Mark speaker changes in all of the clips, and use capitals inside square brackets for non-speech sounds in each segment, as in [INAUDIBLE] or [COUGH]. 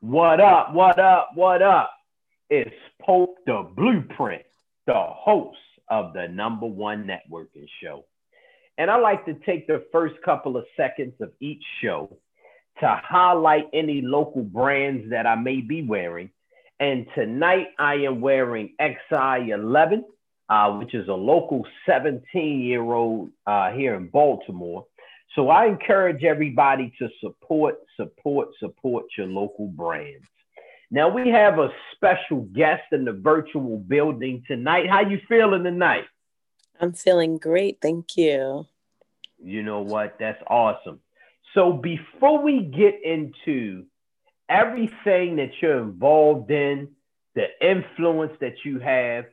Speaker 1: What up? What up? What up? It's Pope the Blueprint, the host of the number one networking show. And I like to take the first couple of seconds of each show to highlight any local brands that I may be wearing. And tonight I am wearing XI11, uh, which is a local 17 year old uh, here in Baltimore. So I encourage everybody to support, support, support your local brands. Now we have a special guest in the virtual building tonight. How you feeling tonight?
Speaker 2: I'm feeling great, thank you.
Speaker 1: You know what? That's awesome. So before we get into everything that you're involved in, the influence that you have,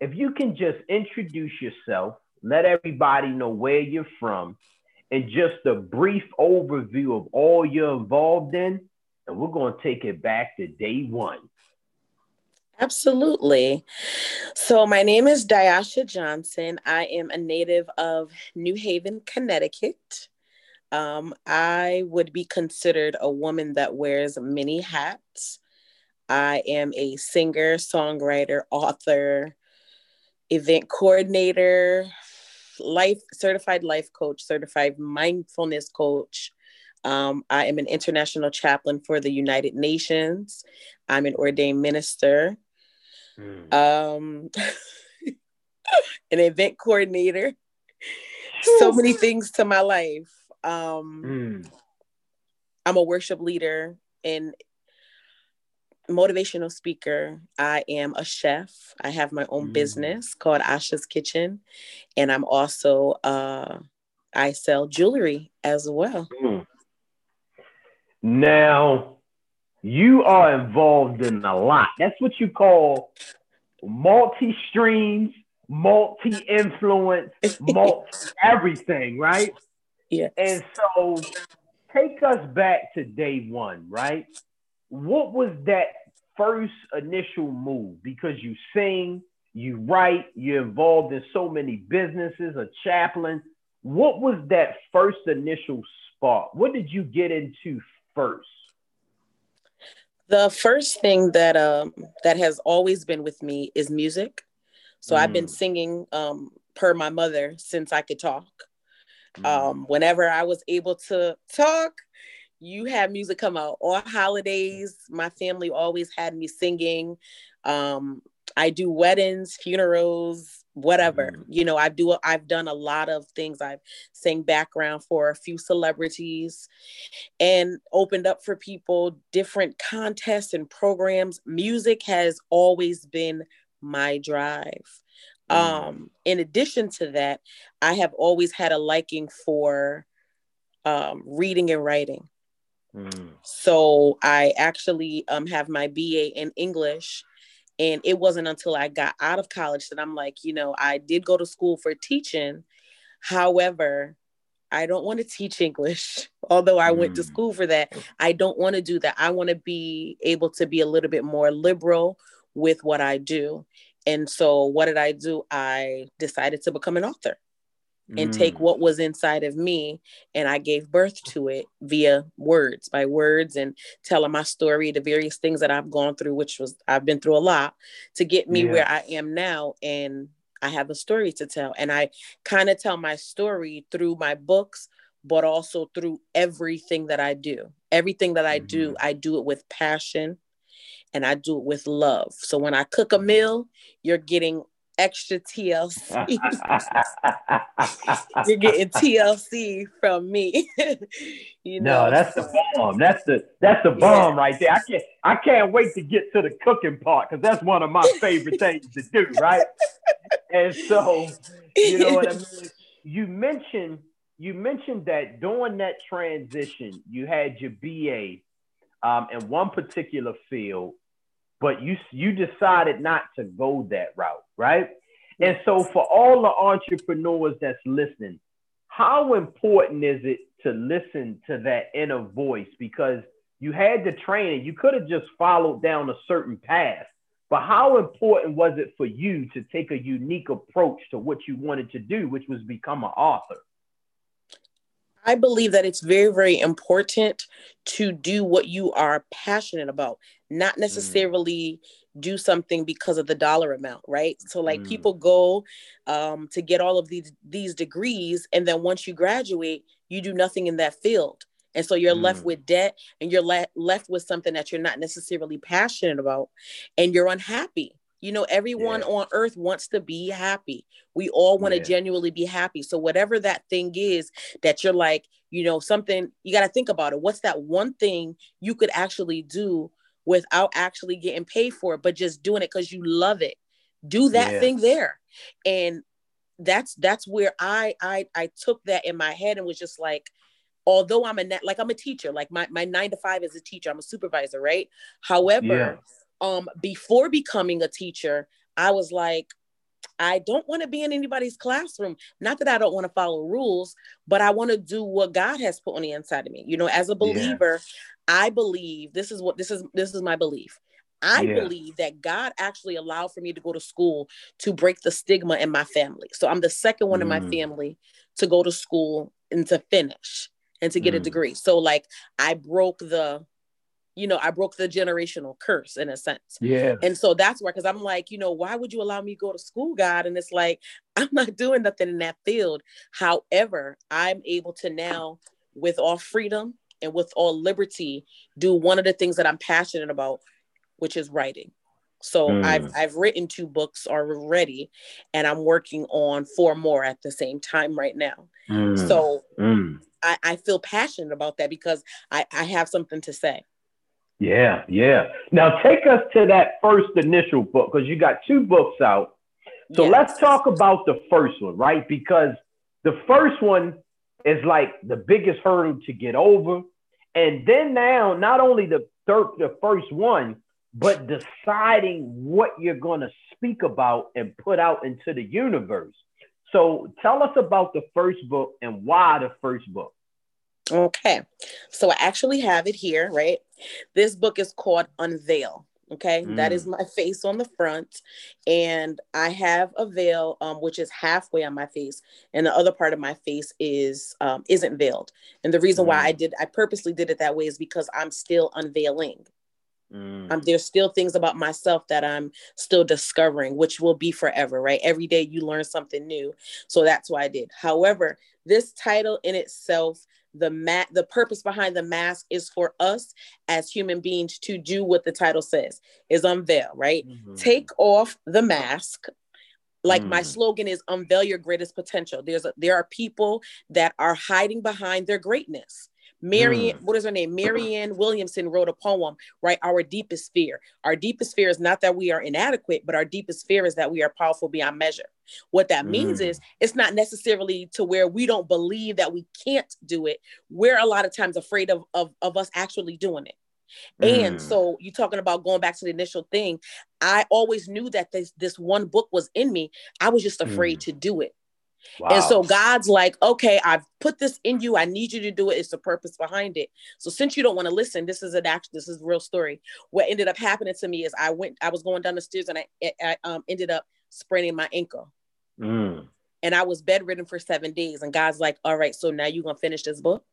Speaker 1: if you can just introduce yourself, let everybody know where you're from, and just a brief overview of all you're involved in, and we're going to take it back to day one.
Speaker 2: Absolutely. So, my name is Diasha Johnson. I am a native of New Haven, Connecticut. Um, I would be considered a woman that wears many hats. I am a singer, songwriter, author, event coordinator, life certified life coach, certified mindfulness coach. Um, I am an international chaplain for the United Nations. I'm an ordained minister. Mm. Um, [LAUGHS] an event coordinator. So many things to my life. Um, mm. I'm a worship leader and motivational speaker. I am a chef. I have my own mm. business called Asha's Kitchen, and I'm also uh, I sell jewelry as well. Mm.
Speaker 1: Now, you are involved in a lot. That's what you call multi streams, multi influence, multi everything, right?
Speaker 2: Yeah.
Speaker 1: And so take us back to day one, right? What was that first initial move? Because you sing, you write, you're involved in so many businesses, a chaplain. What was that first initial spark? What did you get into first?
Speaker 2: The first thing that um that has always been with me is music. So mm. I've been mm. singing um per my mother since I could talk. Um, mm. whenever I was able to talk, you had music come out. All holidays, my family always had me singing. Um, I do weddings, funerals, whatever. Mm. You know, I do. I've done a lot of things. I've sang background for a few celebrities, and opened up for people different contests and programs. Music has always been my drive. Mm. Um, in addition to that, I have always had a liking for um, reading and writing. Mm. So I actually um, have my BA in English. And it wasn't until I got out of college that I'm like, you know, I did go to school for teaching. However, I don't want to teach English, [LAUGHS] although I mm. went to mm. school for that. I don't want to do that. I want to be able to be a little bit more liberal with what I do. And so, what did I do? I decided to become an author and mm. take what was inside of me and I gave birth to it via words, by words and telling my story, the various things that I've gone through, which was I've been through a lot to get me yeah. where I am now. And I have a story to tell. And I kind of tell my story through my books, but also through everything that I do. Everything that I mm-hmm. do, I do it with passion and I do it with love. So when I cook a meal, you're getting extra TLC. [LAUGHS] you're getting TLC from me. [LAUGHS]
Speaker 1: you know, no, that's the bomb. That's the that's the bomb yeah. right there. I can't I can't wait to get to the cooking part because that's one of my [LAUGHS] favorite things to do, right? and so, you know what I mean. You mentioned you mentioned that during that transition, you had your BA um, in one particular field, but you you decided not to go that route, right? And so for all the entrepreneurs that's listening, how important is it to listen to that inner voice? Because you had the training, you could have just followed down a certain path. But how important was it for you to take a unique approach to what you wanted to do, which was become an author?
Speaker 2: I believe that it's very, very important to do what you are passionate about, not mm. necessarily mm. do something because of the dollar amount, right? So like mm. people go um, to get all of these these degrees, and then once you graduate, you do nothing in that field. And so you're mm. left with debt and you're le- left with something that you're not necessarily passionate about and you're unhappy. You know, everyone yeah. on earth wants to be happy. We all want to yeah. genuinely be happy. So, whatever that thing is that you're like, you know, something, you got to think about it. What's that one thing you could actually do without actually getting paid for it, but just doing it because you love it? Do that yeah. thing there. And that's that's where I I I took that in my head and was just like, although I'm a net like I'm a teacher, like my, my nine to five is a teacher, I'm a supervisor, right? However, um before becoming a teacher i was like i don't want to be in anybody's classroom not that i don't want to follow rules but i want to do what god has put on the inside of me you know as a believer yeah. I believe this is what this is this is my belief I yeah. believe that God actually allowed for me to go to school to break the stigma in my family. So I'm the second one mm. in my mm. family to go to school and to finish and to get mm. a degree. So like I broke the you know, I broke the generational curse in a sense.
Speaker 1: Yeah.
Speaker 2: And so that's where, because I'm like, you know, why would you allow me to go to school, God? And it's like, [LAUGHS] I'm not doing nothing in that field. However, I'm able to now, with all freedom and with all liberty, do one of the things that I'm passionate about, which is writing. So mm. I've I've written two books already, and I'm working on four more at the same time right now. Mm. So mm. I, I feel passionate about that because I, I have something to say.
Speaker 1: Yeah, yeah. Now take us to that first initial book because you got two books out. So yes. let's talk about the first one, right? Because the first one is like the biggest hurdle to get over. And then now, not only the third, the first one, but deciding what you're going to speak about and put out into the universe. So tell us about the first book and why the first book.
Speaker 2: Okay. So I actually have it here, right? This book is called Unveil. Okay, mm. that is mm. my face on the front, and I have a veil, um, which is halfway on my face, and the other part of my face is um, isn't veiled. And the reason mm. why I mm. did, I purposely did it that way, is because I'm still unveiling. Mm. Um, there's still things about myself that I'm still discovering, which will be forever, right? Every day you learn something new. So that's why I did. However, this title in itself the mat the purpose behind the mask is for us as human beings to do what the title says is unveil right mm-hmm. take off the mask like mm. my slogan is unveil your greatest potential there's a, there are people that are hiding behind their greatness Marianne, mm. what is her name? Marianne Williamson wrote a poem, right? Our deepest fear. Our deepest fear is not that we are inadequate, but our deepest fear is that we are powerful beyond measure. What that mm. means is it's not necessarily to where we don't believe that we can't do it. We're a lot of times afraid of, of, of us actually doing it. And mm. so you're talking about going back to the initial thing, I always knew that this this one book was in me. I was just afraid mm. to do it. Wow. And so God's like, okay, I've put this in you. I need you to do it. It's the purpose behind it. So since you don't want to listen, this is an act. This is a real story. What ended up happening to me is I went, I was going down the stairs and I, I um, ended up spraining my ankle. Mm. And I was bedridden for seven days. And God's like, all right, so now you're gonna finish this book.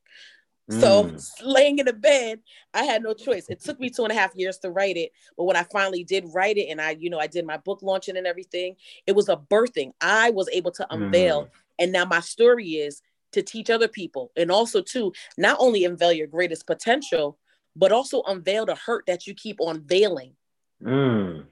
Speaker 2: So mm. laying in the bed, I had no choice. It took me two and a half years to write it, but when I finally did write it, and I, you know, I did my book launching and everything, it was a birthing. I was able to unveil, mm. and now my story is to teach other people, and also to not only unveil your greatest potential, but also unveil the hurt that you keep on veiling. Mm.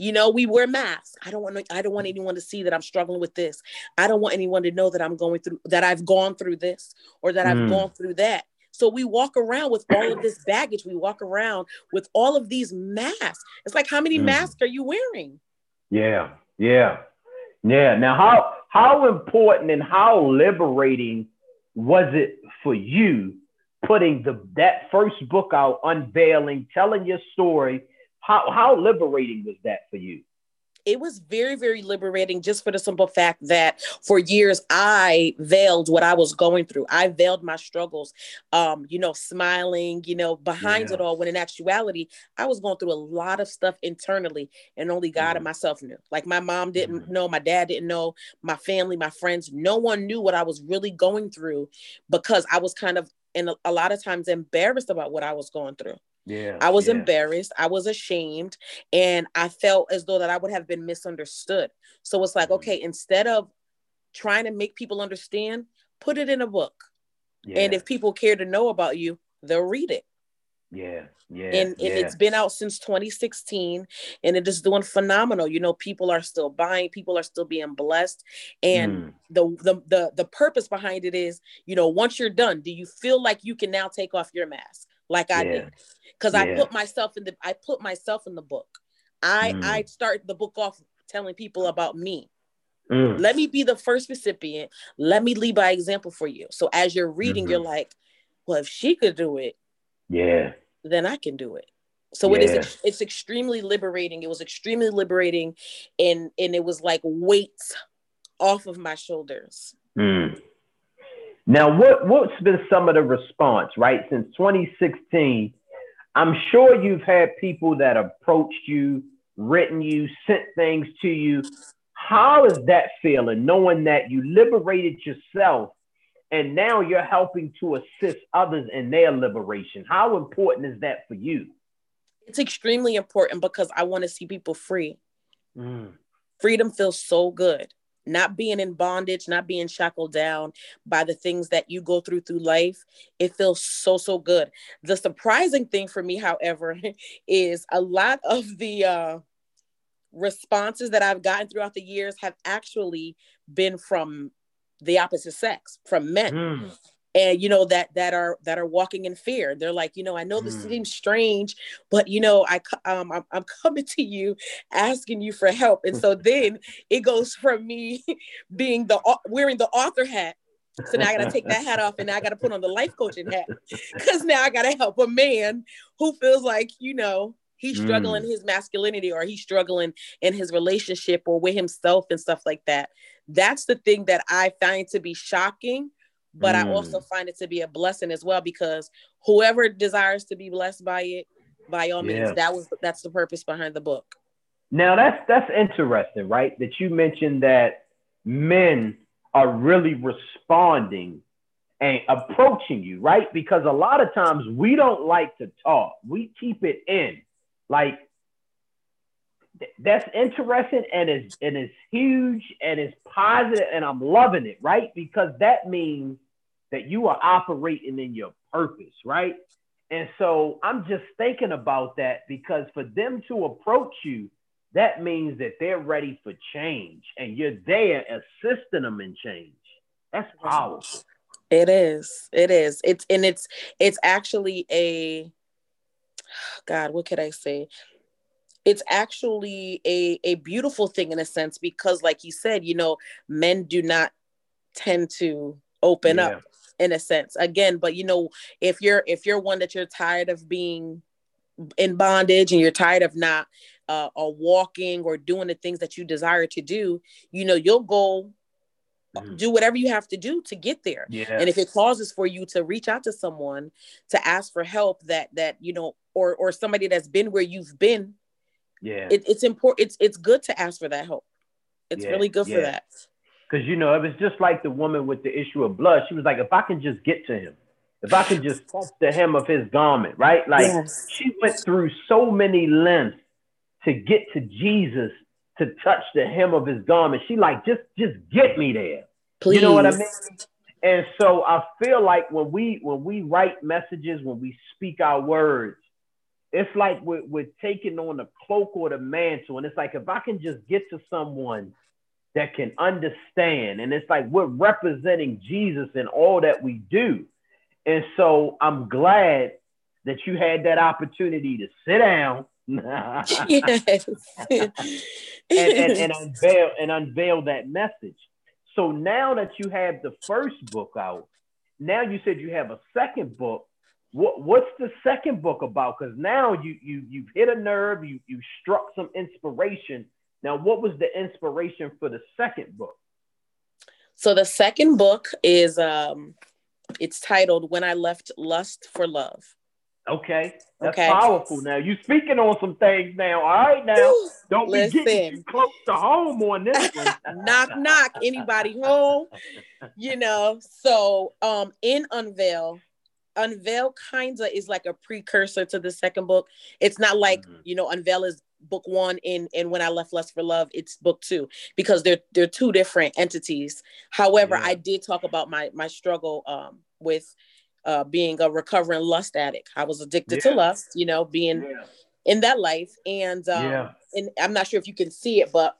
Speaker 2: You know, we wear masks. I don't want to, I don't want anyone to see that I'm struggling with this. I don't want anyone to know that I'm going through that I've gone through this or that I've mm. gone through that. So we walk around with all of this baggage. We walk around with all of these masks. It's like how many mm. masks are you wearing?
Speaker 1: Yeah. Yeah. Yeah. Now how how important and how liberating was it for you putting the that first book out, unveiling, telling your story how how liberating was that for you?
Speaker 2: it was very very liberating just for the simple fact that for years i veiled what i was going through i veiled my struggles um you know smiling you know behind yeah. it all when in actuality i was going through a lot of stuff internally and only god mm. and myself knew like my mom didn't mm. know my dad didn't know my family my friends no one knew what i was really going through because i was kind of and a, a lot of times embarrassed about what I was going through.
Speaker 1: Yeah.
Speaker 2: I was
Speaker 1: yeah.
Speaker 2: embarrassed. I was ashamed. And I felt as though that I would have been misunderstood. So it's like,
Speaker 1: Mhm.
Speaker 2: okay, instead of trying to make people understand, put it in a book.
Speaker 1: Yeah.
Speaker 2: And if people care to know about you, they'll read it.
Speaker 1: yeah, yeah,
Speaker 2: and, and
Speaker 1: yeah.
Speaker 2: it's been out since 2016 and it is doing phenomenal you know people are still buying people are still being blessed and
Speaker 1: Mm.
Speaker 2: the, the the the purpose behind it is you know once you're done do you feel like you can now take off your mask like i
Speaker 1: Yeah.
Speaker 2: did because i put myself in the i put myself in the book i
Speaker 1: Mm.
Speaker 2: i start the book off telling people about me
Speaker 1: Mm.
Speaker 2: let me be the first recipient let me lead by example for you so as you're reading
Speaker 1: Mhm.
Speaker 2: you're like well if she could do it
Speaker 1: Yeah.
Speaker 2: then I can do it. So it is
Speaker 1: Yeah.
Speaker 2: it's extremely liberating. It was extremely liberating and and it was like weights off of my shoulders.
Speaker 1: Mm. Now, what what's been some of the response, right? Since 2016, I'm sure you've had people that approached you, written you, sent things to you. How is that feeling, knowing that you liberated yourself and now you're helping to assist others in their liberation? How important is that for you?
Speaker 2: It's extremely important because I want to see people free.
Speaker 1: Mm.
Speaker 2: Freedom feels so good. Not being in bondage, not being shackled down by the things that you go through through life, it feels so so good. The surprising thing for me, however, [LAUGHS] is a lot of the uh responses that I've gotten throughout the years have actually been from the opposite sex, from men.
Speaker 1: Mm.
Speaker 2: And you know that that are that are walking in fear. They're like, you know, I know this
Speaker 1: Mm.
Speaker 2: seems strange, but you know, I um I'm, I'm coming to you asking you for help. And so [LAUGHS] then it goes from me [LAUGHS] being the wearing the author hat so now I gotta take that hat off and now I gotta put on the life coaching hat because now I gotta help a man who feels like, you know, he's struggling his masculinity or he's struggling in his relationship or with himself and stuff like that. That's the thing that I find to be shocking, but I also mm. find it to be a blessing as well because whoever desires to be blessed by it, by all
Speaker 1: Yeah.
Speaker 2: means, that was that's the purpose behind the book.
Speaker 1: Now that's that's interesting, right? That you mentioned that men are really responding and approaching you, right? Because a lot of times we don't like to talk. We keep it in. Like that's interesting and it's and it's huge and it's positive and I'm loving it, right? Because that means that you are operating in your purpose, right? And so I'm just thinking about that because for them to approach you, that means that they're ready for change and you're there assisting them in change. That's powerful.
Speaker 2: It is. It is. It's and it's it's actually a God, what could I say? It's actually a a beautiful thing in a sense because like you said, you know, men do not tend to open
Speaker 1: Yeah.
Speaker 2: up in a sense. Again, but you know, if you're if you're one that you're tired of being in bondage and you're tired of not uh, or walking or doing the things that you desire to do, you know, you'll go
Speaker 1: Mhm.
Speaker 2: do whatever you have to do to get there
Speaker 1: Yeah.
Speaker 2: and if it causes for you to reach out to someone to ask for help that that you know or or somebody that's been where you've been
Speaker 1: yeah.
Speaker 2: it, it's important it's it's good to ask for that help it's
Speaker 1: Yeah,
Speaker 2: really good for that
Speaker 1: Because you know, it was just like the woman with the issue of blood. She was like, if I can just get to him, if I can just touch the hem of his garment, right? Like
Speaker 2: yes
Speaker 1: she went through so many lengths to get to Jesus to touch the hem of his garment. She like, just just get me there.
Speaker 2: please
Speaker 1: You know what I mean? And so I feel like when we when we write messages, when we speak our words, it's like we're, we're taking on the cloak or the mantle. And it's like if I can just get to someone that can understand, and it's like we're representing Jesus in all that we do. And so I'm glad that you had that opportunity to sit down [LAUGHS]
Speaker 2: yes
Speaker 1: and, and, and unveil and unveil that message. So now that you have the first book out, now you said you have a second book. What what's the second book about? Because now you you you've hit a nerve, you you struck some inspiration. Now, what was the inspiration for the second book?
Speaker 2: so the second book is um it's titled when i left lust for love
Speaker 1: Okay, that's
Speaker 2: Okay.
Speaker 1: powerful. Now you speaking on some things now. All right, now don't be getting too close to home on this one. [LAUGHS]
Speaker 2: knock knock anybody home you know so um in unveil Unveil kinda is like a precursor to the second book. It's not like mm-hmm. you know Unveil is book one in and when I left Lust for Love, it's book two because they're they're two different entities. However, yeah. I did talk about my my struggle um, with uh, being a recovering lust addict. I was addicted yeah. to lust, you know, being yeah. in that life, and um, and I'm not sure if you can see it, but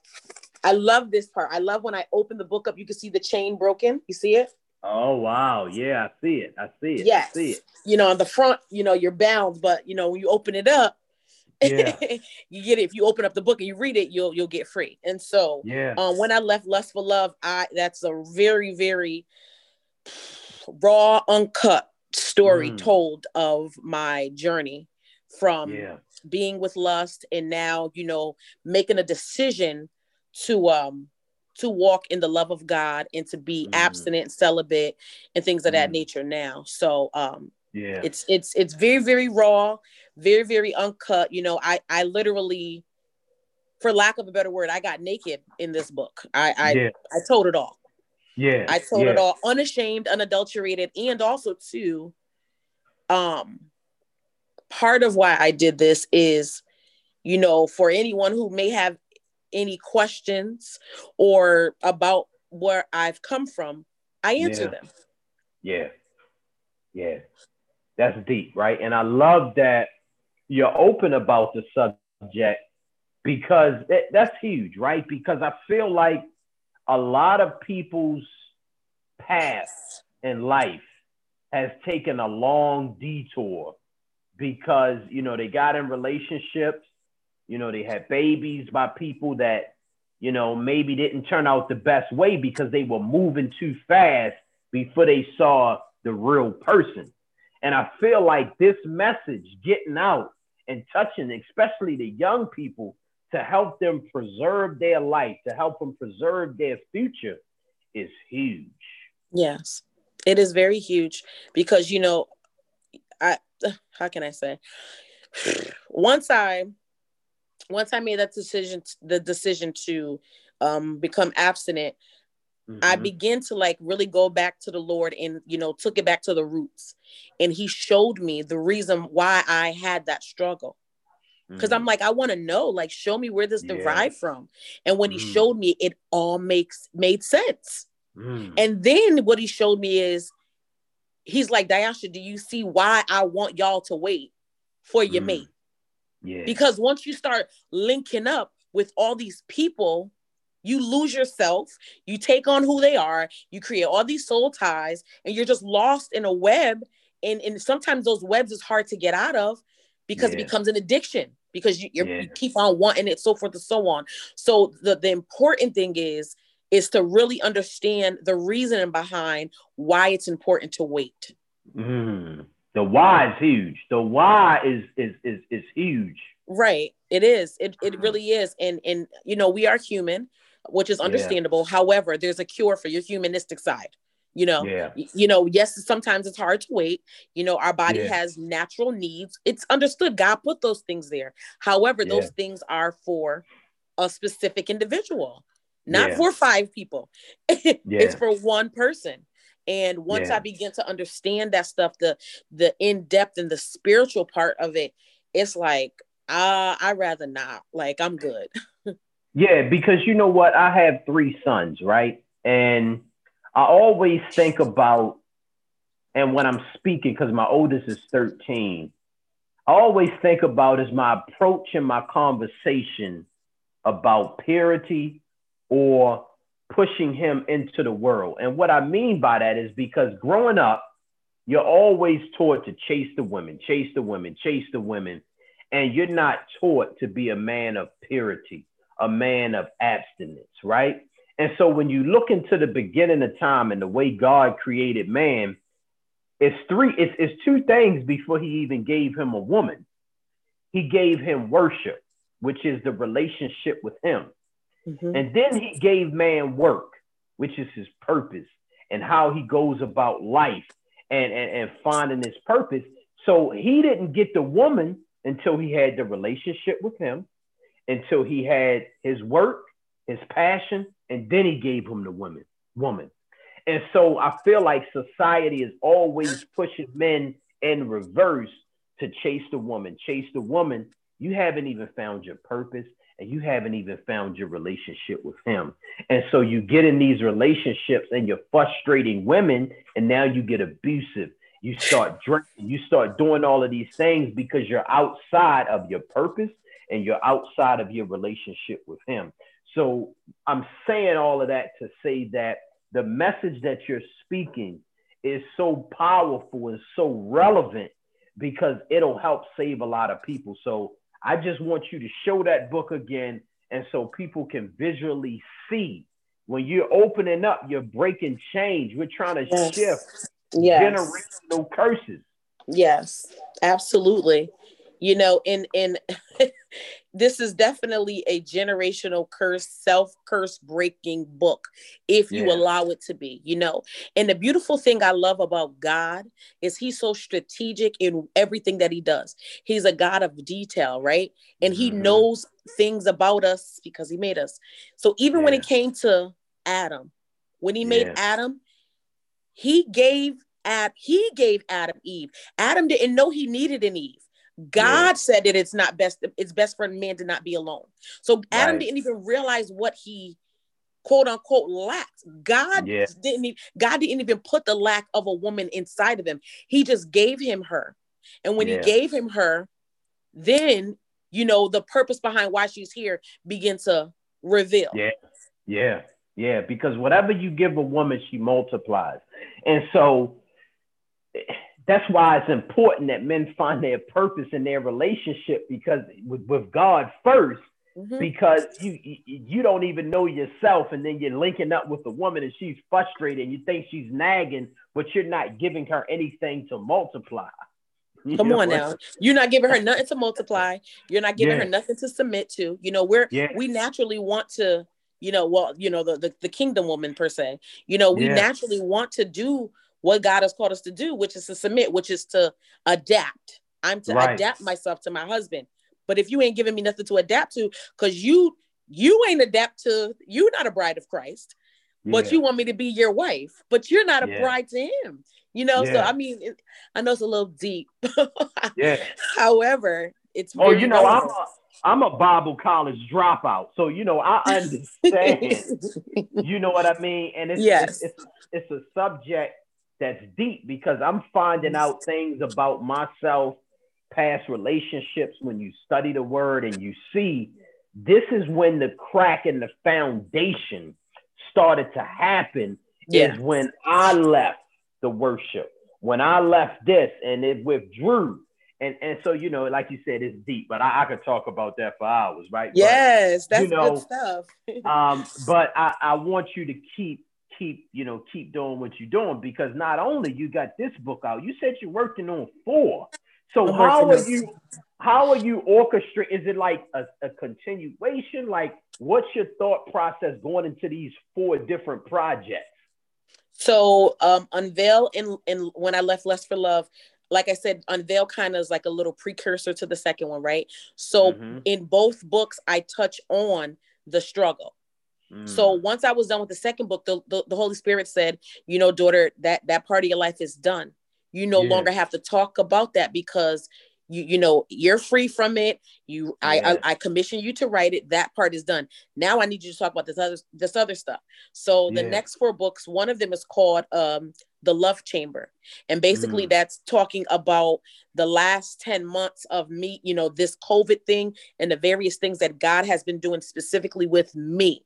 Speaker 2: I love this part. I love when I open the book up, you can see the chain broken. You see it?
Speaker 1: Oh wow, yeah, I see it. I see it.
Speaker 2: Yes.
Speaker 1: I see it.
Speaker 2: You know, on the front, you know, you're bound, but you know, when you open it up, yeah. [LAUGHS] you get it. If you open up the book and you read it, you'll you'll get free. And so,
Speaker 1: yeah.
Speaker 2: Um, when I left Lust for Love, I that's a very very raw, uncut story mm. told of my journey from yeah. being with lust and now you know making a decision to um to walk in the love of God and to be mm. abstinent, celibate, and things of that mm. nature now. So um
Speaker 1: yeah
Speaker 2: it's it's it's very, very raw, very, very uncut. You know, I I literally, for lack of a better word, I got naked in this book. I I, yeah. I told it all.
Speaker 1: Yeah.
Speaker 2: I told
Speaker 1: yeah.
Speaker 2: it all unashamed, unadulterated, and also too, um part of why I did this is, you know, for anyone who may have any questions or about where I've come from, I answer
Speaker 1: yeah.
Speaker 2: them.
Speaker 1: Yeah. Yeah. That's deep, right? And I love that you're open about the subject because it, that's huge, right? Because I feel like a lot of people's past in life has taken a long detour because, you know, they got in relationships you know, they had babies by people that, you know, maybe didn't turn out the best way because they were moving too fast before they saw the real person. And I feel like this message getting out and touching, especially the young people, to help them preserve their life, to help them preserve their future, is huge.
Speaker 2: Yes, it is very huge because, you know, I, [SIGHS] how can I say? [SIGHS] Once I once I made that decision, the decision to um, become abstinent, mm-hmm. I began to like really go back to the Lord and you know took it back to the roots, and He showed me the reason why I had that struggle. Because mm-hmm. I'm like, I want to know, like, show me where this yeah. derived from. And when mm. He showed me, it all makes made sense. Mm. And then what He showed me is, He's like, Diasha, do you see why I want y'all to wait for your mm. mate?
Speaker 1: Yeah.
Speaker 2: Because once you start linking up with all these people, you lose yourself, you take on who they are, you create all these soul ties, and you're just lost in a web. And, and sometimes those webs is hard to get out of because yeah. it becomes an addiction because you, yeah. you keep on wanting it, so forth and so on. So the, the important thing is is to really understand the reasoning behind why it's important to wait.
Speaker 1: Mm. The why is huge. The why is is is is huge.
Speaker 2: Right. It is. It it mm. really is. And and you know, we are human, which is understandable. Yeah. However, there's a cure for your humanistic side. You know,
Speaker 1: yeah.
Speaker 2: you know, yes, sometimes it's hard to wait. You know, our body yeah. has natural needs. It's understood. God put those things there. However, those things are for a specific individual, not for five people. [LAUGHS] it's for one person and once yeah. i begin to understand that stuff the the in-depth and the spiritual part of it it's like uh i rather not. Like i'm good. [LAUGHS]
Speaker 1: Yeah because you know what? I have three sons right? And i always think about and when i'm speaking because my oldest is 13 i always think about is my approach and my conversation about purity or pushing him into the world. And what I mean by that is because growing up, you're always taught to chase the women, chase the women, chase the women. And you're not taught to be a man of purity, a man of abstinence, right? And so when you look into the beginning of time and the way God created man, it's three, it's, it's two things before he even gave him a woman. He gave him worship, which is the relationship with him. Mm-hmm. And then he gave man work, which is his purpose and how he goes about life and, and, and finding his purpose. So he didn't get the woman until he had the relationship with him, until he had his work, his passion, and then he gave him the woman. Woman. And so I feel like society is always pushing men in reverse to chase the woman. Chase the woman, you haven't even found your purpose and you haven't even found your relationship with him. And so you get in these relationships and you're frustrating women, and now you get abusive. You start [SIGHS] drinking, you start doing all of these things because you're outside of your purpose and you're outside of your relationship with him. So I'm saying all of that to say that the message that you're speaking is so powerful and so relevant because it'll help save a lot of people. So I just want you to show that book again and so people can visually see when you're opening up, you're breaking change. We're trying to yes. shift yes. generational curses.
Speaker 2: Yes, absolutely. You know, in in [LAUGHS] this is definitely a generational curse, self curse breaking book if you yeah. allow it to be, you know. And the beautiful thing I love about God is he's so strategic in everything that he does. He's a God of detail, right? And he mm-hmm. knows things about us because he made us. So even yeah. when it came to Adam, when he made yeah. Adam, he gave Ad, he gave Adam Eve. Adam didn't know he needed an Eve. God yeah. said that it's not best, it's best for man to not be alone. So Adam right. didn't even realize what he quote unquote lacked. God yeah. didn't even, God didn't even put the lack of a woman inside of him. He just gave him her. And when yeah. he gave him her, then you know the purpose behind why she's here begin to reveal.
Speaker 1: Yeah. Yeah. Yeah. Because whatever you give a woman, she multiplies. And so that's why it's important that men find their purpose in their relationship because with, with God 1st mm-hmm. because you, you, don't even know yourself and then you're linking up with a woman and she's frustrated and you think she's nagging but you're not giving her anything to multiply [LAUGHS]
Speaker 2: you Come on now. You're not giving her nothing to multiply. You're not giving yeah. her nothing to submit to. You know, we're yeah. we naturally want to, you know, well, you know, the, the, the kingdom woman per se. You know, we yeah. naturally want to do what God has called us to do, which is to submit, which is to adapt. I'm to right. adapt myself to my husband. But if you ain't giving me nothing to adapt to, because you you ain't adapt to, you're not a bride of Christ, yeah. but you want me to be your wife, but you're not a yeah. bride to him. You know, yeah. so I mean, it, I know it's a little deep. yeah. [LAUGHS] However, it's
Speaker 1: oh, you know, I'm a, I'm a Bible college dropout, so you know I [LAUGHS] understand. you know what I mean, and it's yes. it's, it's, it's a subject that's deep because I'm finding out things about myself, past relationships. When you study the word and you see, this is when the crack in the foundation started to happen. Yeah. Is when I left the worship, when I left this and it withdrew. And, and so you know, like you said, it's deep, but I, I could talk about that for hours, right?
Speaker 2: Yes, but, that's you know, good stuff. [LAUGHS]
Speaker 1: um, but I, I want you to keep keep you know keep doing what you're doing because not only you got this book out you said you're working on four so I'm how are you how are you orchestrating is it like a, a, continuation like what's your thought process going into these four different projects
Speaker 2: so um unveil in in when i left lust for love like I said, Unveil kind of is like a little precursor to the second one, right? So mm-hmm. in both books, I touch on the struggle. So mm. once I was done with the second book, the, the, the, Holy Spirit said, you know, daughter, that that part of your life is done. You no yeah. longer have to talk about that because you you know you're free from it. You yeah. I, I, I commission you to write it. That part is done. Now I need you to talk about this other this other stuff. So the yeah. next four books, one of them is called um the love chamber and basically mm. that's talking about the last 10 months of me you know this covid thing and the various things that god has been doing specifically with me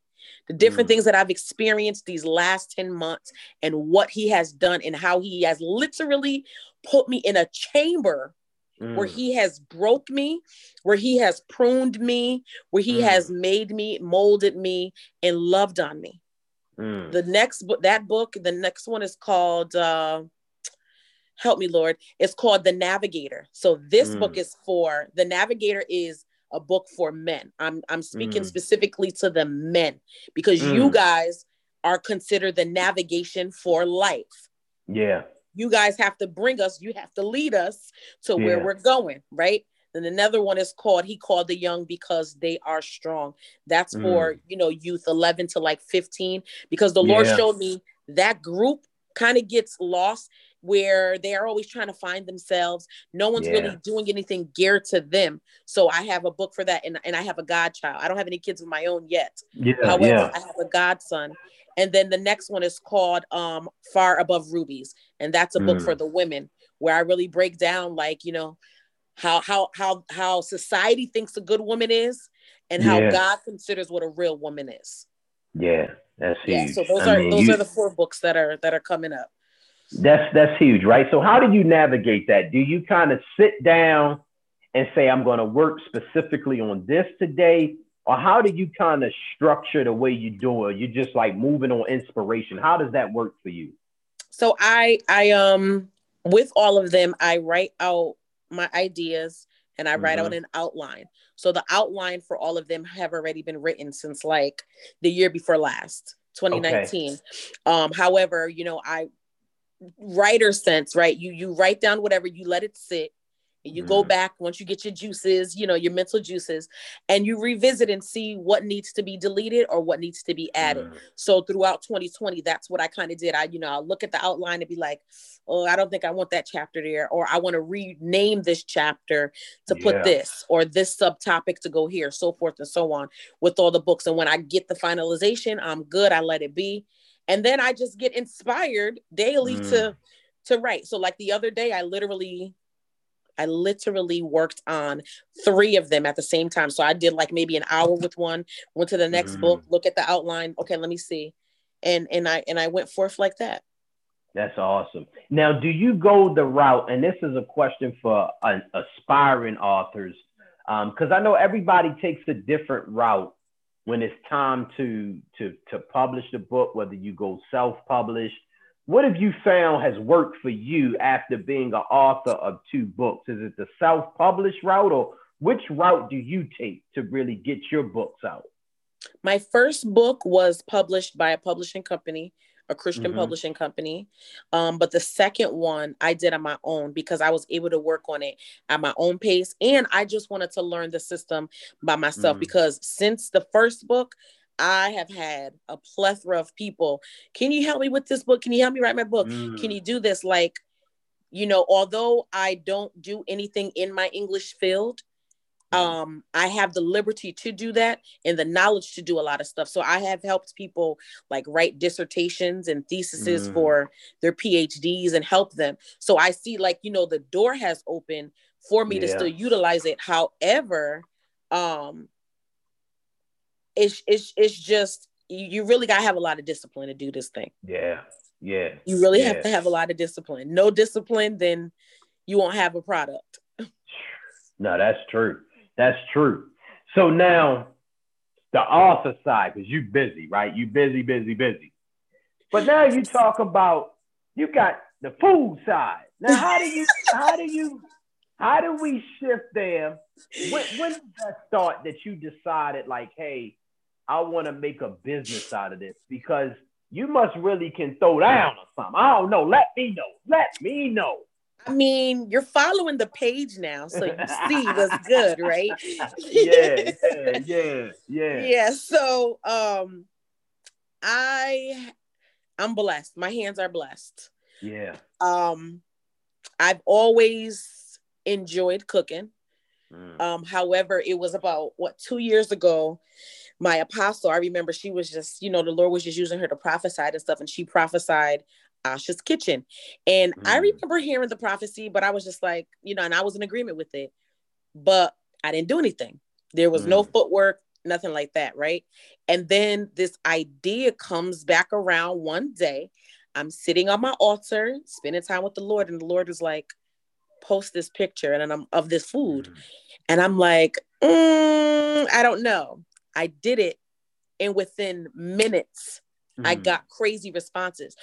Speaker 2: the different mm. things that I've experienced these last 10 months and what he has done and how he has literally put me in a chamber mm. where he has broke me, where he has pruned me, where he mm. has made me, molded me, and loved on me. Mm. The next book, that book, the next one is called uh, help me lord it's called the navigator so this book mm. is for the navigator is a book for men. I'm I'm speaking mm. specifically to the men because mm. you guys are considered the navigation for life.
Speaker 1: Yeah.
Speaker 2: You guys have to bring us, you have to lead us to yeah. where we're going, right? Then another one is called He Called the Young because they are strong. That's mm. for, you know, youth 11 to like 15 because the Lord showed me that group kind of gets lost where they are always trying to find themselves. No one's yeah. really doing anything geared to them. So I have a book for that, and, and I have a godchild. I don't have any kids of my own yet.
Speaker 1: Yeah,
Speaker 2: However,
Speaker 1: yeah.
Speaker 2: I have a godson. And then the next one is called um, Far Above Rubies, and that's a book for mm. the women where I really break down like you know how how how how society thinks a good woman is, and how yeah. God considers what a real woman is.
Speaker 1: Yeah, that's huge. Yeah,
Speaker 2: so those I are mean, those you, are the four books that are that are coming up.
Speaker 1: That's that's huge, right? So how do you navigate that? Do you kind of sit down and say, I'm going to work specifically on this today? Or how do you kind of structure the way you do it? You're just like moving on inspiration. How does that work for you?
Speaker 2: So I I um with all of them, I write out my ideas and I write mm-hmm. out an outline. So the outline for all of them have already been written since like the year before last, 2019. Okay. Um, however, you know, I writer sense, right? You you write down whatever, you let it sit, and you mm. go back once you get your juices, you know, your mental juices, and you revisit and see what needs to be deleted or what needs to be added. Mm. So throughout 2020, that's what I kind of did. I, you know, I'll look at the outline and be like, oh, I don't think I want that chapter there, or I want to rename this chapter to put this or this subtopic to go here, so forth and so on with all the books. And when I get the finalization, I'm good. I let it be and then i just get inspired daily mm. to to write. So like the other day i literally i literally worked on three of them at the same time. So i did like maybe an hour with one went to the next mm. book look at the outline. Okay let me see. And and i and i went forth like that.
Speaker 1: That's awesome. Now do you go the route and this is a question for uh, aspiring authors because um, i know everybody takes a different route when it's time to to to publish the book, whether you go self-published. What have you found has worked for you after being an author of two books? Is it the self-published route, or which route do you take to really get your books out?
Speaker 2: My first book was published by a publishing company a Christian mm-hmm. publishing company. Um, but the second one I did on my own because I was able to work on it at my own pace. And I just wanted to learn the system by myself mm. because since the first book, I have had a plethora of people. Can you help me with this book? Can you help me write my book? Mm. Can you do this? Like, you know, although I don't do anything in my English field, um i have the liberty to do that and the knowledge to do a lot of stuff. So i have helped people like write dissertations and theses mm. for their phds and help them. So i see like you know the door has opened for me yeah. to still utilize it. However um it's it's it's just you, you really got to have a lot of discipline to do this thing.
Speaker 1: Yeah. Yeah.
Speaker 2: You really
Speaker 1: yeah.
Speaker 2: have to have a lot of discipline. No discipline then you won't have a product.
Speaker 1: No that's true that's true. So now the author side, because you busy, right? You busy, busy, busy. But now you talk about you got the food side. Now, how do you how do you how do we shift them? When, when did that start that you decided like, hey, I want to make a business out of this? Because you must really can throw down or something. I don't know. Let me know. Let me know.
Speaker 2: I mean, you're following the page now, so you see what's good, right? [LAUGHS] [LAUGHS]
Speaker 1: yeah, yeah, yeah, yeah.
Speaker 2: Yeah. So um I I'm blessed. My hands are blessed.
Speaker 1: Yeah.
Speaker 2: Um I've always enjoyed cooking. Mm. Um, however, it was about what two years ago. My apostle, I remember she was just, you know, the Lord was just using her to prophesy and stuff, and she prophesied Asha's kitchen. And mm. I remember hearing the prophecy, but I was just like, you know, and I was in agreement with it, but I didn't do anything. There was mm. no footwork, nothing like that, right? And then this idea comes back around one day. I'm sitting on my altar, spending time with the Lord, and the Lord is like, post this picture and I'm of this food. Mm. And I'm like, mm, I don't know. I did it. And within minutes, mm. I got crazy responses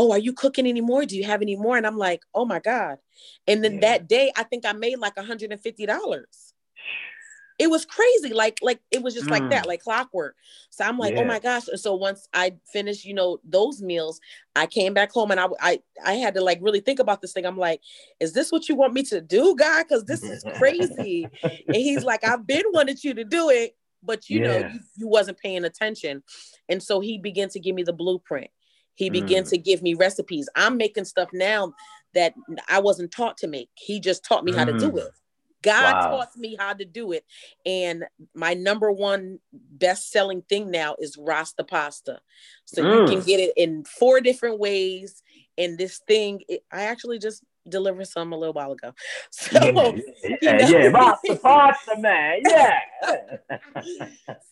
Speaker 2: oh, are you cooking anymore? Do you have any more? And I'm like, oh my God. And then yeah. that day, I think I made like $150. It was crazy. Like, like it was just mm. like that, mm. like clockwork. So I'm like, oh yeah. oh my gosh. And so once I finished, you know, those meals, I came back home and I, I, I had to like really think about this thing. I'm like, is this what you want me to do, God? Cause this is crazy. [LAUGHS] and he's like, I've been wanted you to do it, but you yeah. know, you, you wasn't paying attention. And so he began to give me the blueprint he began mm. to give me recipes. I'm making stuff now that I wasn't taught to make. He just taught me mm. how to do mm. it. God wow. taught me how to do it. And my number one best selling thing now is Rasta pasta. So mm. you can get it in four different ways. And this thing, it, I actually just delivered some a little while ago. [LAUGHS] So,
Speaker 1: yeah, yeah, you know, yeah. [LAUGHS] Rasta pasta, man. Yeah. [LAUGHS]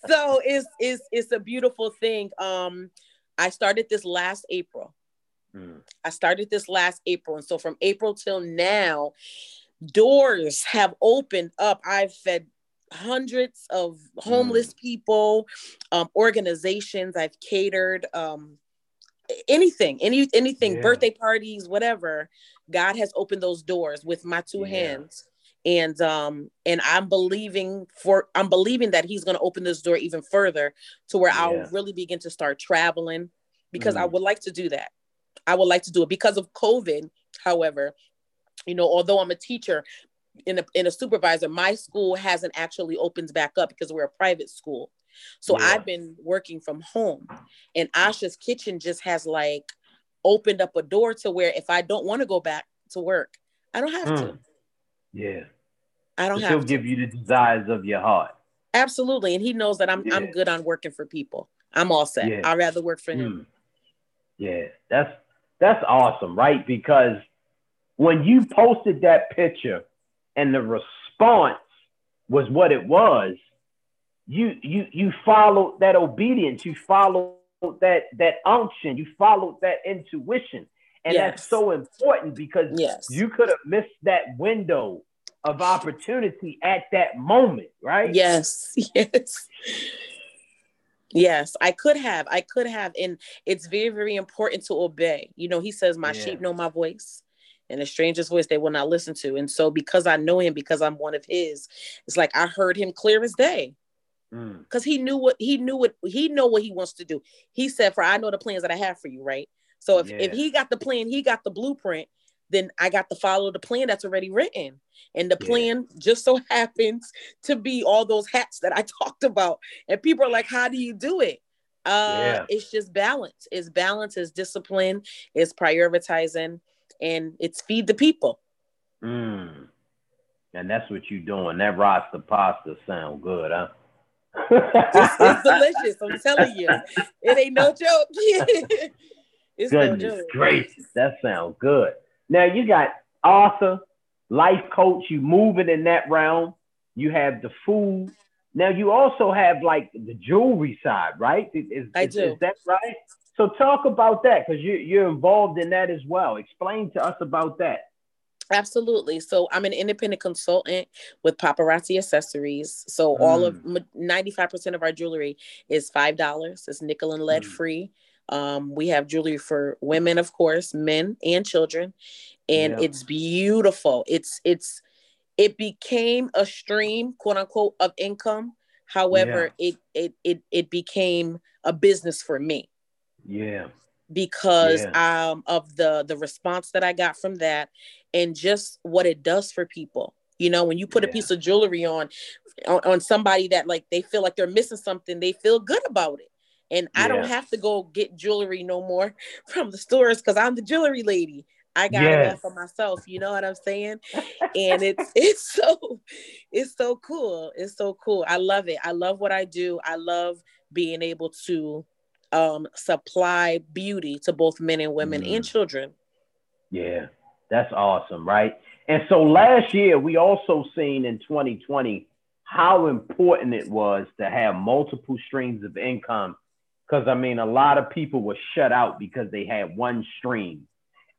Speaker 2: so it's, it's, it's a beautiful thing. Um, I started this last April. Mm. I started this last April. And so from April till now, doors have opened up. I've fed hundreds of homeless mm. people, um, organizations. I've catered um, anything, any anything, yeah. birthday parties, whatever. God has opened those doors with my two yeah. hands. And um and I'm believing for I'm believing that he's gonna open this door even further to where yeah. I'll really begin to start traveling because mm. I would like to do that. I would like to do it because of COVID. However, you know, although I'm a teacher in a, in a supervisor, my school hasn't actually opened back up because we're a private school. So yeah. I've been working from home and Asha's kitchen just has like opened up a door to where if I don't want to go back to work, I don't have mm. to.
Speaker 1: Yeah.
Speaker 2: I don't have
Speaker 1: he'll to. give you the desires of your heart.
Speaker 2: Absolutely. And he knows that I'm yeah. I'm good on working for people. I'm all set. Yeah. I'd rather work for him. Mm.
Speaker 1: Yeah, that's that's awesome, right? Because when you posted that picture and the response was what it was, you you you followed that obedience, you followed that that unction, you followed that intuition. And yes. that's so important because yes. you could have missed that window of opportunity at that moment, right?
Speaker 2: Yes, [LAUGHS] yes. Yes, I could have. I could have. And it's very, very important to obey. You know, he says, My yeah. sheep know my voice and a stranger's voice they will not listen to. And so because I know him, because I'm one of his, it's like I heard him clear as day. Because mm. he knew what he knew what he know what he wants to do. He said, For I know the plans that I have for you, right? So if, yeah. if he got the plan, he got the blueprint, then I got to follow the plan that's already written. And the yeah. plan just so [LAUGHS] happens to be all those hats that I [LAUGHS] talked about. And people are like, How do you do it? Uh, yeah. it's just balance. It's balance, it's discipline, it's prioritizing and it's feed the people.
Speaker 1: Mm. And that's what you're doing. That Rasta pasta sound good, huh?
Speaker 2: it's, it's, [LAUGHS] delicious. I'm telling you, it ain't no joke.
Speaker 1: it's Goodness no joke. gracious, that sounds good. Now you got author, life coach. You moving in that realm. You have the food. Now you also have like the jewelry side, right? Is,
Speaker 2: I do.
Speaker 1: Is that right? So talk about that because you, you're involved in that as well. Explain to us about that.
Speaker 2: Absolutely. So I'm an independent consultant with Paparazzi Accessories. So mm. all of 95% mm. of our jewelry is $5. It's nickel and lead mm. free. Um, we have jewelry for women, of course, men and children. And yeah. it's beautiful. It's it's it became a stream, quote unquote, of income. However, yeah. it it it it became a business for me.
Speaker 1: Yeah.
Speaker 2: Because yeah. um of the the response that I got from that and just what it does for people. You know, when you put yeah. a piece of jewelry on, on, on somebody that like they feel like they're missing something, they feel good about it. And I don't have to go get jewelry no more [LAUGHS] from the stores because I'm the jewelry lady. I got yes. it for myself. You know what I'm saying? and it's [LAUGHS] it's so it's so cool. It's so cool. I love it. I love what I do. I love being able to um, supply beauty to both men and women mm. and children.
Speaker 1: Yeah, that's awesome, right? And so last year, we also seen in 2020 how important it was to have multiple streams of income. Because I mean, a lot of people were shut out because they had one stream.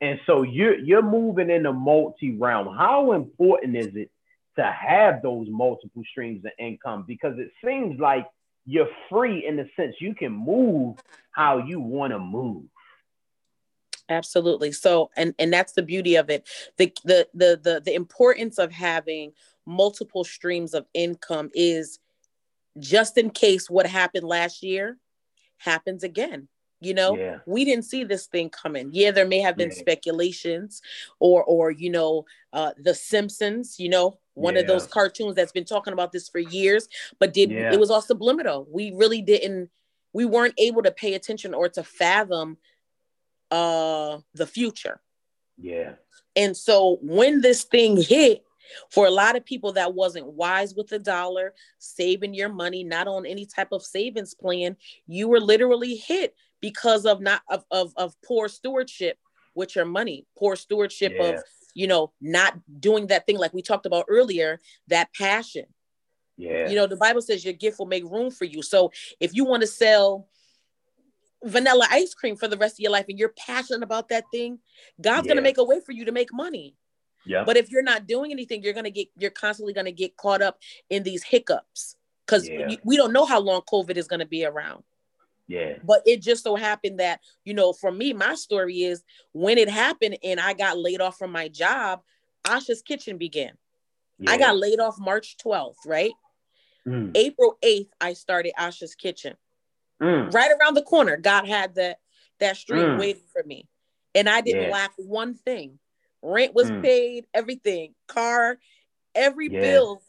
Speaker 1: And so you're you're moving in a multi realm. How important is it to have those multiple streams of income? Because it seems like you're free in the sense you can move how you want to move
Speaker 2: absolutely so and and that's the beauty of it the, the the the the importance of having multiple streams of income is just in case what happened last year happens again you know yeah. we didn't see this thing coming yeah there may have been yeah. speculations or or you know uh the simpsons you know one yeah. of those cartoons that's been talking about this for years but did it was all subliminal we really didn't we weren't able to pay attention or to fathom uh the future
Speaker 1: Yeah.
Speaker 2: And so when this thing hit, for a lot of people that wasn't wise with the dollar, saving your money, not on any type of savings plan, you were literally hit because of not of of, of poor stewardship with your money, poor stewardship yeah. of you know not doing that thing like we talked about earlier, that passion.
Speaker 1: Yeah.
Speaker 2: You know, the Bible says your gift will make room for you. So if you want to sell vanilla ice cream for the rest of your life and you're passionate about that thing, God's going to make a way for you to make money.
Speaker 1: Yeah.
Speaker 2: But if you're not doing anything, you're going to get you're constantly going to get caught up in these hiccups cuz yeah. we don't know how long COVID is going to be around.
Speaker 1: Yeah.
Speaker 2: But it just so happened that, you know, for me my story is when it happened and I got laid off from my job, Asha's Kitchen began. Yeah. I got laid off March 12th, right? Mm. April 8th I started Asha's Kitchen. Mm. Right around the corner, God had that that street mm. waiting for me. And I didn't yeah. lack one thing. Rent was mm. paid, everything, car, every bill,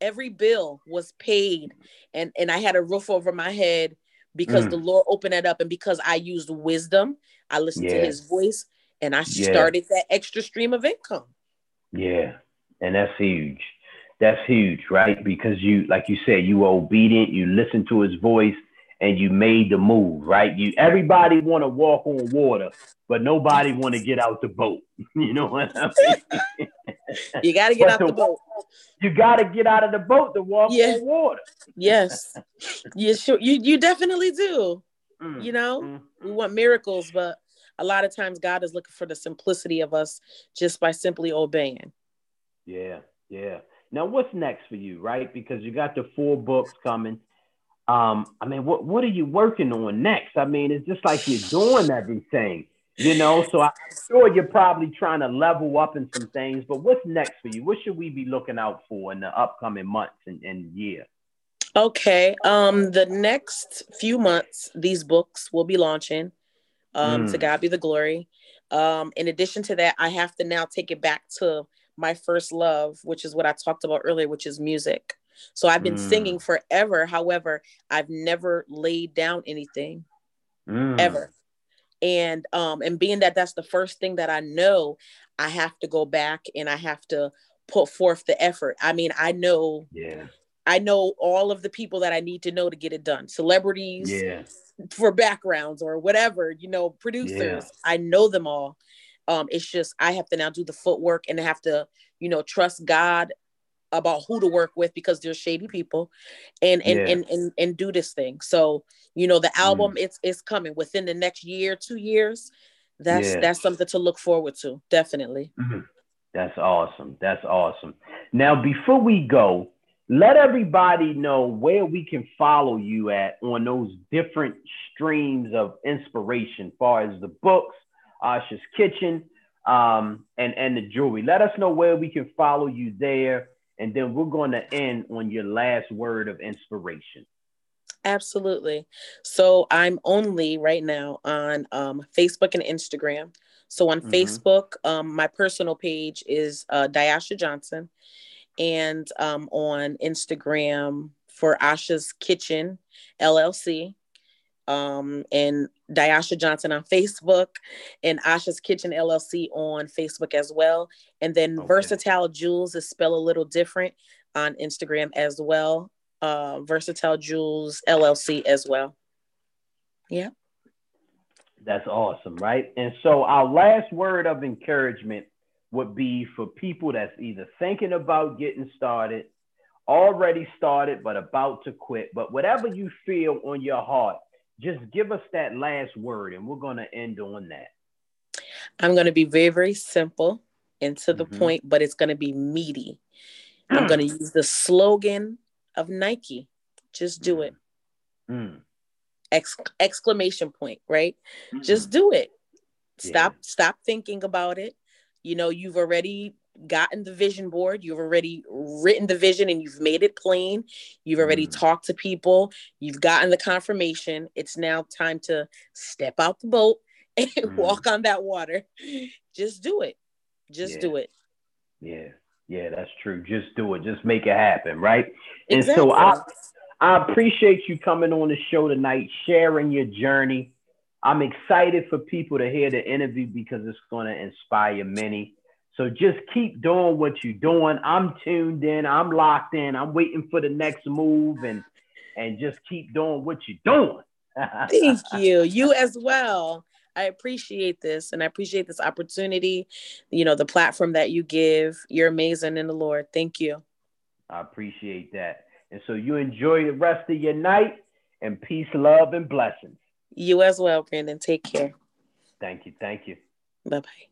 Speaker 2: every bill was paid. And and I had a roof over my head because the mm. Lord opened it up and because I used wisdom, I listened yeah. to his voice and I started that extra stream of income.
Speaker 1: Yeah. And that's huge. That's huge, right? Because you, like you said, you were obedient, you listened to his voice, and you made the move, right? You everybody want to walk on water, but nobody want to get out the boat. [LAUGHS] You know what I
Speaker 2: mean? you got to get out the boat.
Speaker 1: You got to get out of the boat to walk yeah. on water.
Speaker 2: yes, [LAUGHS] you sure you you definitely do. Mm. You know, mm. we want miracles, but a lot of times God is looking for the simplicity of us just by simply obeying.
Speaker 1: Yeah, yeah. Now, what's next for you, right? Because you got the four books coming um, I mean, what what are you working on next? I mean, it's just like you're doing everything, you know. So I'm sure you're probably trying to level up in some things. But what's next for you? What should we be looking out for in the upcoming months and, and year?
Speaker 2: Okay. Um, the next few months, these books will be launching. Um, mm. to God be the glory. Um, in addition to that, I have to now take it back to my first love, which is what I talked about earlier, which is music. So I've been mm. singing forever. However, I've never laid down anything mm. ever. And um and being that that's the first thing that I know, I have to go back and I have to put forth the effort. I mean, I know
Speaker 1: yeah.
Speaker 2: I know all of the people that I need to know to get it done. Celebrities
Speaker 1: yeah.
Speaker 2: for backgrounds or whatever, you know, producers. Yeah. I know them all. Um, it's just I have to now do the footwork and I have to, you know, trust God about who to work with because they're shady people and and, yeah. and and and do this thing so you know the album mm. it's it's coming within the next year two years that's yeah. that's something to look forward to definitely
Speaker 1: mm-hmm. that's awesome that's awesome now before we go let everybody know where we can follow you at on those different streams of inspiration far as the books asha's kitchen um, and and the jewelry let us know where we can follow you there and then we're going to end on your last word of inspiration.
Speaker 2: Absolutely. So I'm only right now on um, Facebook and Instagram. So on mm-hmm. Facebook, um, my personal page is uh, Diasha Johnson, and um, on Instagram for Asha's Kitchen LLC um, and Diasha Johnson on Facebook and Asha's Kitchen LLC on Facebook as well. And then okay. Versatile Jewels is spelled a little different on Instagram as well. Uh, Versatile Jewels LLC as well. Yeah.
Speaker 1: That's awesome, right? And so our last word of encouragement would be for people that's either thinking about getting started, already started, but about to quit, but whatever you feel on your heart, just give us that last word and we're going to end on that.
Speaker 2: I'm going to be very, very simple and to the mm-hmm. point, but it's going to be meaty. I'm going to use the slogan of Nike just do it. Mm. Ex- exclamation point, right? Just do it. Stop, yeah. stop thinking about it. You know, you've already gotten the vision board, you've already written the vision and you've made it plain, you've already mm. talked to people, you've gotten the confirmation. It's now time to step out the boat [LAUGHS] and mm. walk on that water. [LAUGHS] Just do it. Just
Speaker 1: yeah.
Speaker 2: do it.
Speaker 1: Yeah. Yeah, that's true. Just do it. Just make it happen, right? Exactly. And so I I appreciate you coming on the show tonight, sharing your journey. I'm excited for people to hear the interview because it's going to inspire many. So just keep doing what you're doing. I'm tuned in. I'm locked in. I'm waiting for the next move and and just keep doing what you're doing.
Speaker 2: Thank [LAUGHS] you. You as well. I appreciate this and I appreciate this opportunity, you know, the platform that you give. You're amazing in the Lord. Thank you.
Speaker 1: I appreciate that. And so you enjoy the rest of your night and peace, love, and blessings.
Speaker 2: You as well, Brandon. Take care.
Speaker 1: Thank you. Thank you.
Speaker 2: Bye bye.